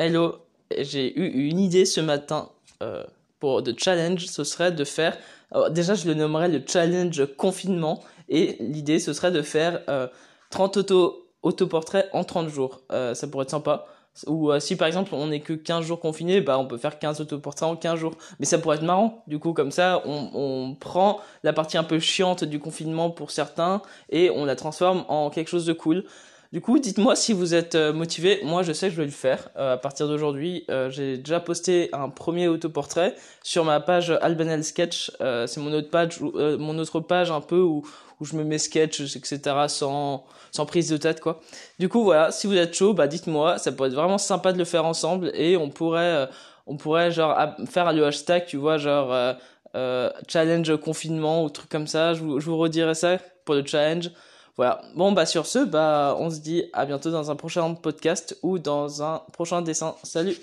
Hello, j'ai eu une idée ce matin euh, pour de challenge, ce serait de faire, déjà je le nommerais le challenge confinement, et l'idée ce serait de faire 30 euh, auto, autoportraits en 30 jours. Euh, ça pourrait être sympa. Ou si par exemple on n'est que 15 jours confinés, bah on peut faire 15 autoportraits en 15 jours. Mais ça pourrait être marrant. Du coup, comme ça, on, on prend la partie un peu chiante du confinement pour certains et on la transforme en quelque chose de cool. Du coup, dites-moi si vous êtes euh, motivé. Moi, je sais que je vais le faire. Euh, à partir d'aujourd'hui, euh, j'ai déjà posté un premier autoportrait sur ma page Albanel Sketch. c'est mon autre page, mon autre page un peu où, où je me mets sketch, etc. sans sans prise de tête quoi. Du coup, voilà. Si vous êtes chaud, bah dites-moi. Ça pourrait être vraiment sympa de le faire ensemble et on pourrait on pourrait genre faire le hashtag, tu vois, genre challenge confinement ou truc comme ça. Je vous, je vous redirai ça pour le challenge. Voilà. Bon, bah sur ce, bah on se dit à bientôt dans un prochain podcast ou dans un prochain dessin. Salut